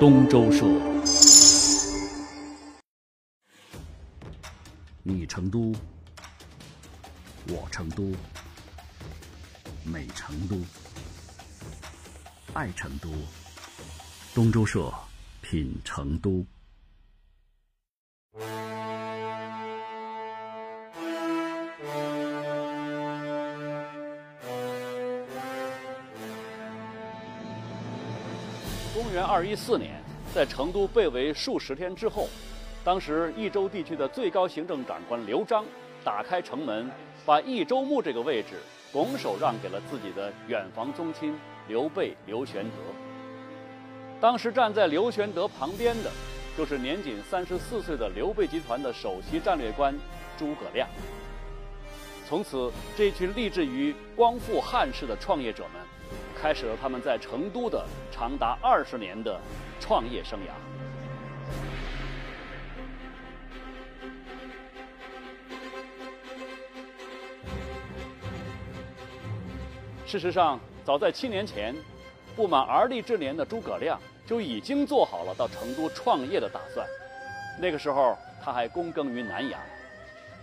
东周社，你成都，我成都，美成都，爱成都，东周社品成都。公元二一四年，在成都被围数十天之后，当时益州地区的最高行政长官刘璋打开城门，把益州牧这个位置拱手让给了自己的远房宗亲刘备刘玄德。当时站在刘玄德旁边的，就是年仅三十四岁的刘备集团的首席战略官诸葛亮。从此，这群立志于光复汉室的创业者们。开始了他们在成都的长达二十年的创业生涯。事实上，早在七年前，不满而立之年的诸葛亮就已经做好了到成都创业的打算。那个时候，他还躬耕于南阳。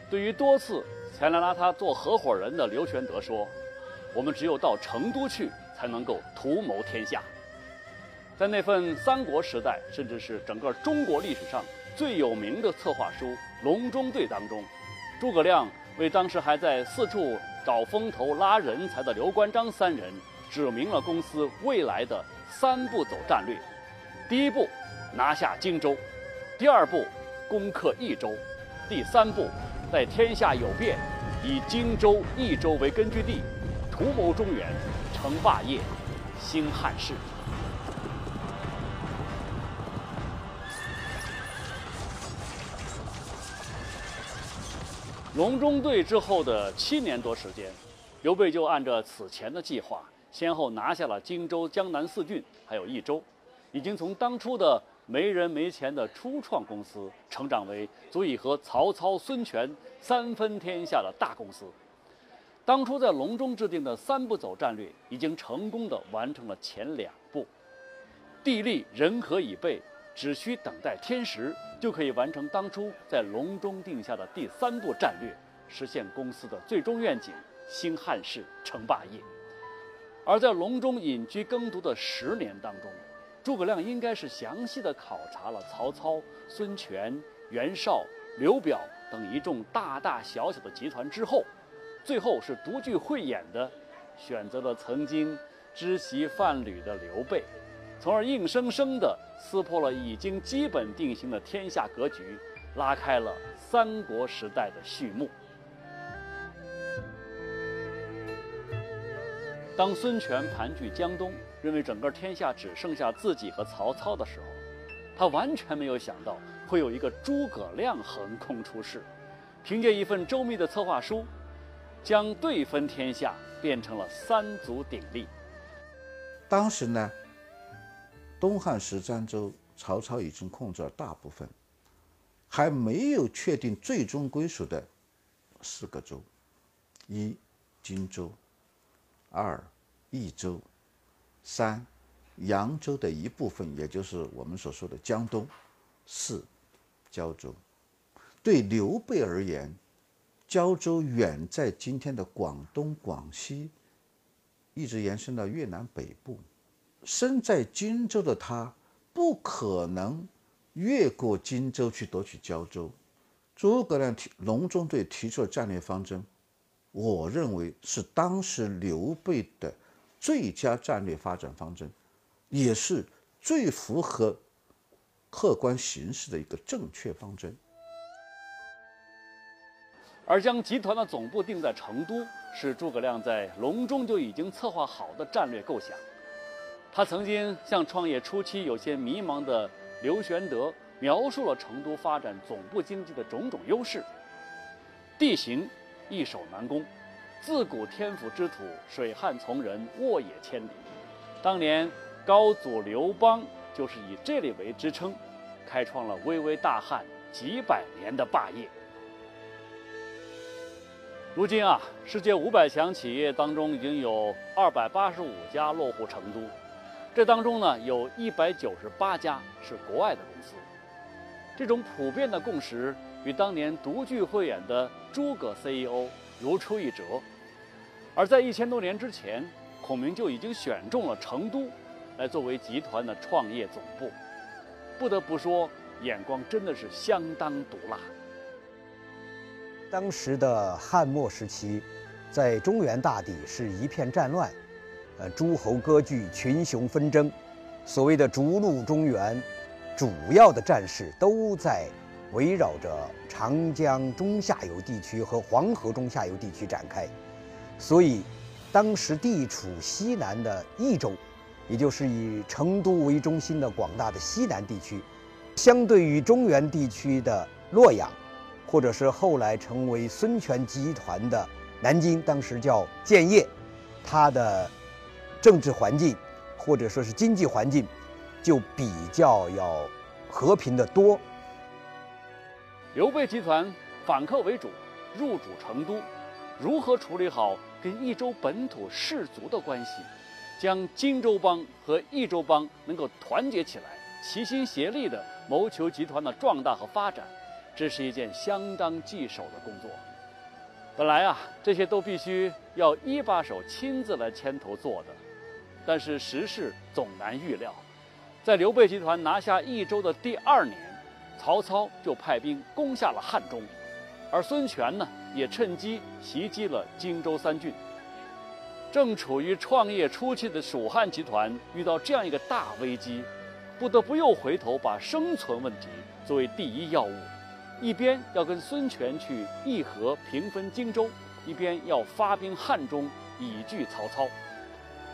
对于多次前来拉他做合伙人的刘玄德说：“我们只有到成都去。”才能够图谋天下。在那份三国时代，甚至是整个中国历史上最有名的策划书《隆中对》当中，诸葛亮为当时还在四处找风头、拉人才的刘关张三人指明了公司未来的三步走战略：第一步，拿下荆州；第二步，攻克益州；第三步，在天下有变，以荆州、益州为根据地，图谋中原。成霸业，兴汉室。隆中对之后的七年多时间，刘备就按照此前的计划，先后拿下了荆州、江南四郡，还有益州，已经从当初的没人没钱的初创公司，成长为足以和曹操、孙权三分天下的大公司。当初在隆中制定的三步走战略，已经成功的完成了前两步，地利人和已备，只需等待天时，就可以完成当初在隆中定下的第三步战略，实现公司的最终愿景——兴汉室、成霸业。而在隆中隐居耕读的十年当中，诸葛亮应该是详细的考察了曹操、孙权、袁绍、刘表等一众大大小小的集团之后。最后是独具慧眼的，选择了曾经知席贩履的刘备，从而硬生生的撕破了已经基本定型的天下格局，拉开了三国时代的序幕。当孙权盘踞江东，认为整个天下只剩下自己和曹操的时候，他完全没有想到会有一个诸葛亮横空出世，凭借一份周密的策划书。将对分天下变成了三足鼎立。当时呢，东汉十三州，曹操已经控制了大部分，还没有确定最终归属的四个州：一荆州，二益州，三扬州的一部分，也就是我们所说的江东，四胶州。对刘备而言，胶州远在今天的广东、广西，一直延伸到越南北部。身在荆州的他，不可能越过荆州去夺取胶州。诸葛亮提隆中对提出的战略方针，我认为是当时刘备的最佳战略发展方针，也是最符合客观形势的一个正确方针。而将集团的总部定在成都，是诸葛亮在隆中就已经策划好的战略构想。他曾经向创业初期有些迷茫的刘玄德描述了成都发展总部经济的种种优势：地形易守难攻，自古天府之土，水旱从人，沃野千里。当年高祖刘邦就是以这里为支撑，开创了巍巍大汉几百年的霸业。如今啊，世界五百强企业当中已经有二百八十五家落户成都，这当中呢，有一百九十八家是国外的公司。这种普遍的共识与当年独具慧眼的诸葛 CEO 如出一辙。而在一千多年之前，孔明就已经选中了成都，来作为集团的创业总部。不得不说，眼光真的是相当毒辣。当时的汉末时期，在中原大地是一片战乱，呃，诸侯割据，群雄纷争，所谓的逐鹿中原，主要的战事都在围绕着长江中下游地区和黄河中下游地区展开，所以，当时地处西南的益州，也就是以成都为中心的广大的西南地区，相对于中原地区的洛阳。或者是后来成为孙权集团的南京，当时叫建业，它的政治环境或者说是经济环境就比较要和平的多。刘备集团反客为主，入主成都，如何处理好跟益州本土士族的关系，将荆州帮和益州帮能够团结起来，齐心协力的谋求集团的壮大和发展？这是一件相当棘手的工作。本来啊，这些都必须要一把手亲自来牵头做的。但是时势总难预料，在刘备集团拿下益州的第二年，曹操就派兵攻下了汉中，而孙权呢，也趁机袭击了荆州三郡。正处于创业初期的蜀汉集团遇到这样一个大危机，不得不又回头把生存问题作为第一要务。一边要跟孙权去议和平分荆州，一边要发兵汉中以拒曹操，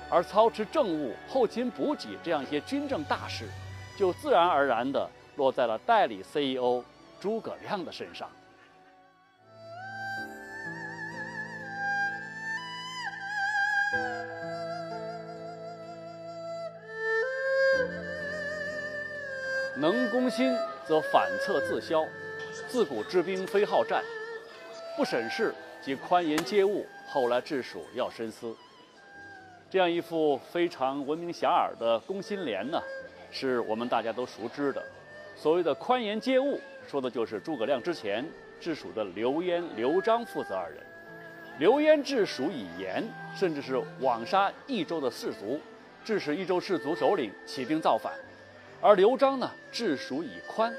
而操持政务、后勤补给这样一些军政大事，就自然而然地落在了代理 CEO 诸葛亮的身上。能攻心，则反侧自消。自古治兵非好战，不审事即宽严接物。后来治蜀要深思。这样一副非常闻名遐迩的攻心联呢，是我们大家都熟知的。所谓的宽严接物，说的就是诸葛亮之前治蜀的刘焉、刘璋父子二人。刘焉治蜀以严，甚至是枉杀益州的士卒，致使益州士卒首领起兵造反；而刘璋呢，治蜀以宽，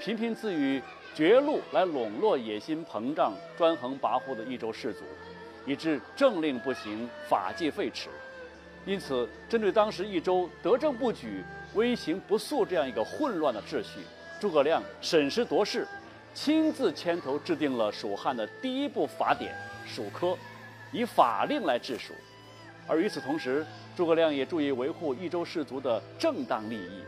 频频赐予。绝路来笼络野心膨胀、专横跋扈的益州士族，以致政令不行，法纪废弛。因此，针对当时益州德政不举、威刑不肃这样一个混乱的秩序，诸葛亮审时度势，亲自牵头制定了蜀汉的第一部法典《蜀科》，以法令来治蜀。而与此同时，诸葛亮也注意维护益州士族的正当利益，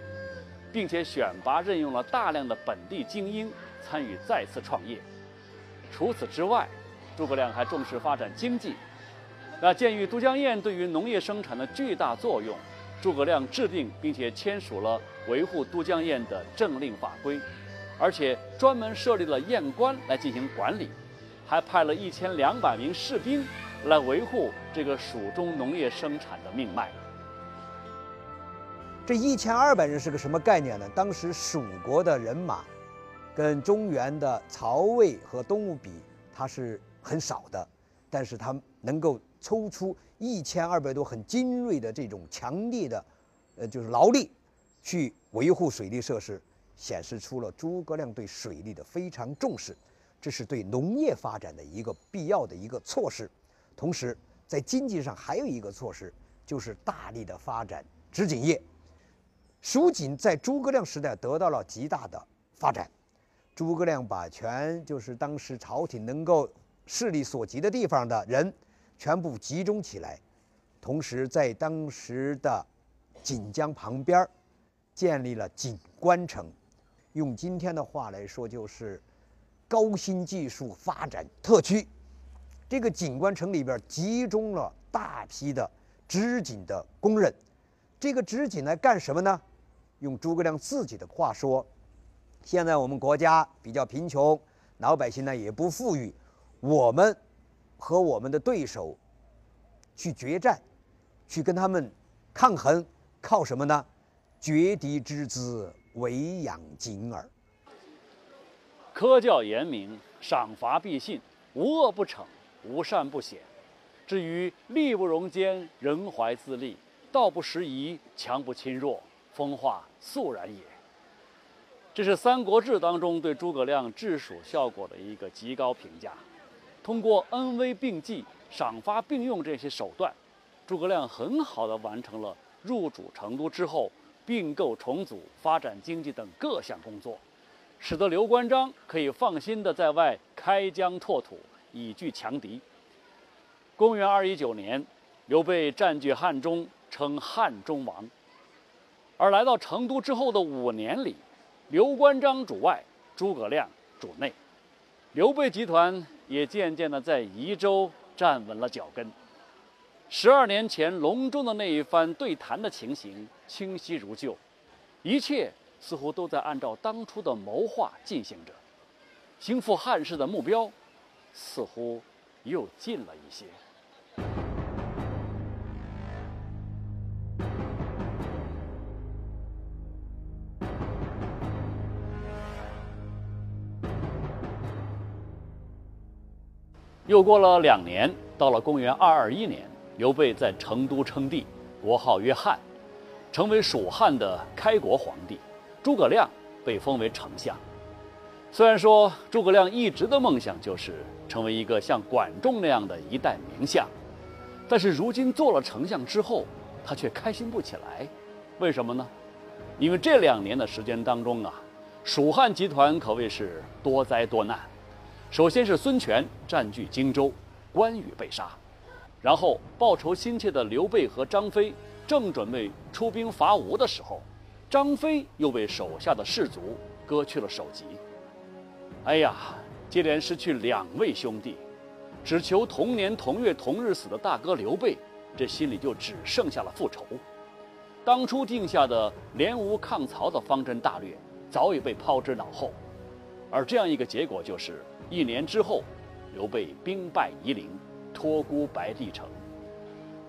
并且选拔任用了大量的本地精英。参与再次创业。除此之外，诸葛亮还重视发展经济。那鉴于都江堰对于农业生产的巨大作用，诸葛亮制定并且签署了维护都江堰的政令法规，而且专门设立了堰官来进行管理，还派了一千两百名士兵来维护这个蜀中农业生产的命脉。这一千二百人是个什么概念呢？当时蜀国的人马。跟中原的曹魏和东吴比，它是很少的，但是它能够抽出一千二百多很精锐的这种强力的，呃，就是劳力，去维护水利设施，显示出了诸葛亮对水利的非常重视，这是对农业发展的一个必要的一个措施。同时，在经济上还有一个措施，就是大力的发展织锦业。蜀锦在诸葛亮时代得到了极大的发展。诸葛亮把全就是当时朝廷能够势力所及的地方的人全部集中起来，同时在当时的锦江旁边建立了锦官城，用今天的话来说就是高新技术发展特区。这个锦官城里边集中了大批的织锦的工人，这个织锦来干什么呢？用诸葛亮自己的话说。现在我们国家比较贫穷，老百姓呢也不富裕，我们和我们的对手去决战，去跟他们抗衡，靠什么呢？绝敌之资，唯养精耳。科教严明，赏罚必信，无恶不惩，无善不显。至于力不容奸，人怀自立，道不拾遗，强不侵弱，风化肃然也。这是《三国志》当中对诸葛亮治蜀效果的一个极高评价。通过恩威并济、赏罚并用这些手段，诸葛亮很好的完成了入主成都之后并购重组、发展经济等各项工作，使得刘关张可以放心的在外开疆拓土，以拒强敌。公元二一九年，刘备占据汉中，称汉中王。而来到成都之后的五年里，刘关张主外，诸葛亮主内，刘备集团也渐渐地在宜州站稳了脚跟。十二年前隆中的那一番对谈的情形清晰如旧，一切似乎都在按照当初的谋划进行着，兴复汉室的目标似乎又近了一些。又过了两年，到了公元二二一年，刘备在成都称帝，国号曰汉，成为蜀汉的开国皇帝。诸葛亮被封为丞相。虽然说诸葛亮一直的梦想就是成为一个像管仲那样的一代名相，但是如今做了丞相之后，他却开心不起来。为什么呢？因为这两年的时间当中啊，蜀汉集团可谓是多灾多难。首先是孙权占据荆州，关羽被杀，然后报仇心切的刘备和张飞正准备出兵伐吴的时候，张飞又被手下的士卒割去了首级。哎呀，接连失去两位兄弟，只求同年同月同日死的大哥刘备，这心里就只剩下了复仇。当初定下的联吴抗曹的方针大略，早已被抛之脑后，而这样一个结果就是。一年之后，刘备兵败夷陵，托孤白帝城。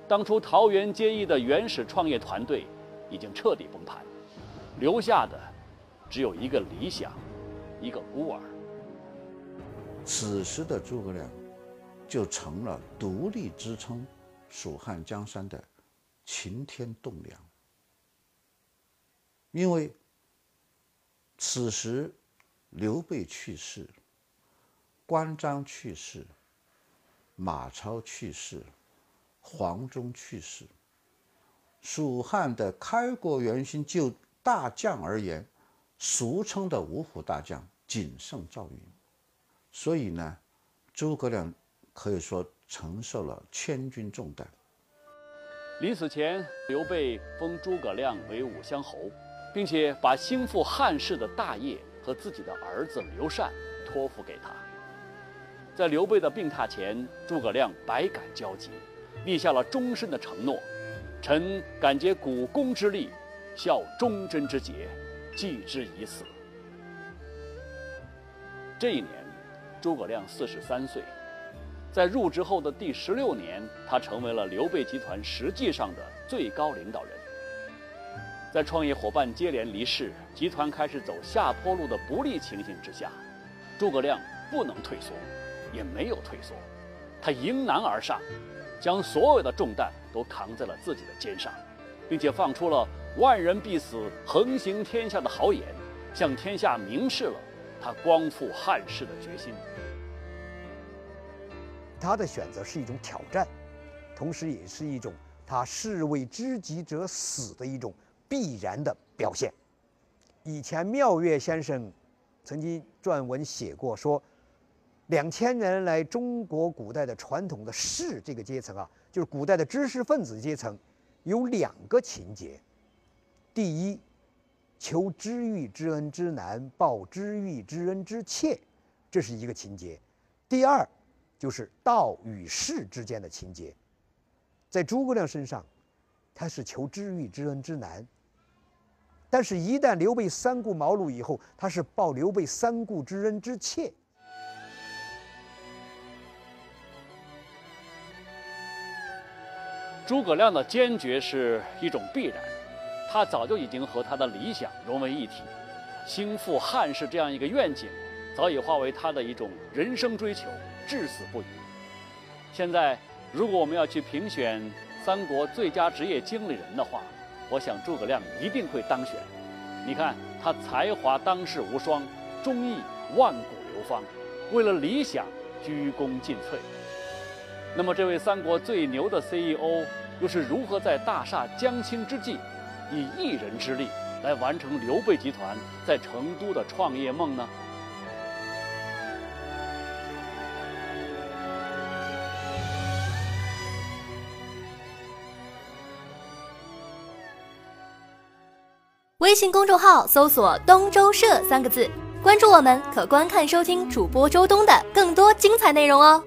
当初桃园结义的原始创业团队已经彻底崩盘，留下的只有一个理想，一个孤儿。此时的诸葛亮就成了独立支撑蜀汉江山的擎天栋梁，因为此时刘备去世。关张去世，马超去世，黄忠去世。蜀汉的开国元勋，就大将而言，俗称的五虎大将仅剩赵云。所以呢，诸葛亮可以说承受了千钧重担。临死前，刘备封诸葛亮为武乡侯，并且把兴复汉室的大业和自己的儿子刘禅托付给他。在刘备的病榻前，诸葛亮百感交集，立下了终身的承诺：“臣感竭股肱之力，效忠贞之节，继之以死。”这一年，诸葛亮四十三岁，在入职后的第十六年，他成为了刘备集团实际上的最高领导人。在创业伙伴接连离世、集团开始走下坡路的不利情形之下，诸葛亮不能退缩。也没有退缩，他迎难而上，将所有的重担都扛在了自己的肩上，并且放出了“万人必死，横行天下”的豪言，向天下明示了他光复汉室的决心。他的选择是一种挑战，同时也是一种他士为知己者死的一种必然的表现。以前妙月先生曾经撰文写过说。两千年来，中国古代的传统的士这个阶层啊，就是古代的知识分子阶层，有两个情节：第一，求知遇之恩之难，报知遇之恩之切，这是一个情节；第二，就是道与士之间的情节。在诸葛亮身上，他是求知遇之恩之难；但是，一旦刘备三顾茅庐以后，他是报刘备三顾之恩之切。诸葛亮的坚决是一种必然，他早就已经和他的理想融为一体，兴复汉室这样一个愿景，早已化为他的一种人生追求，至死不渝。现在，如果我们要去评选三国最佳职业经理人的话，我想诸葛亮一定会当选。你看他才华当世无双，忠义万古流芳，为了理想鞠躬尽瘁。那么，这位三国最牛的 CEO 又是如何在大厦将倾之际，以一人之力来完成刘备集团在成都的创业梦呢？微信公众号搜索“东周社”三个字，关注我们，可观看收听主播周东的更多精彩内容哦。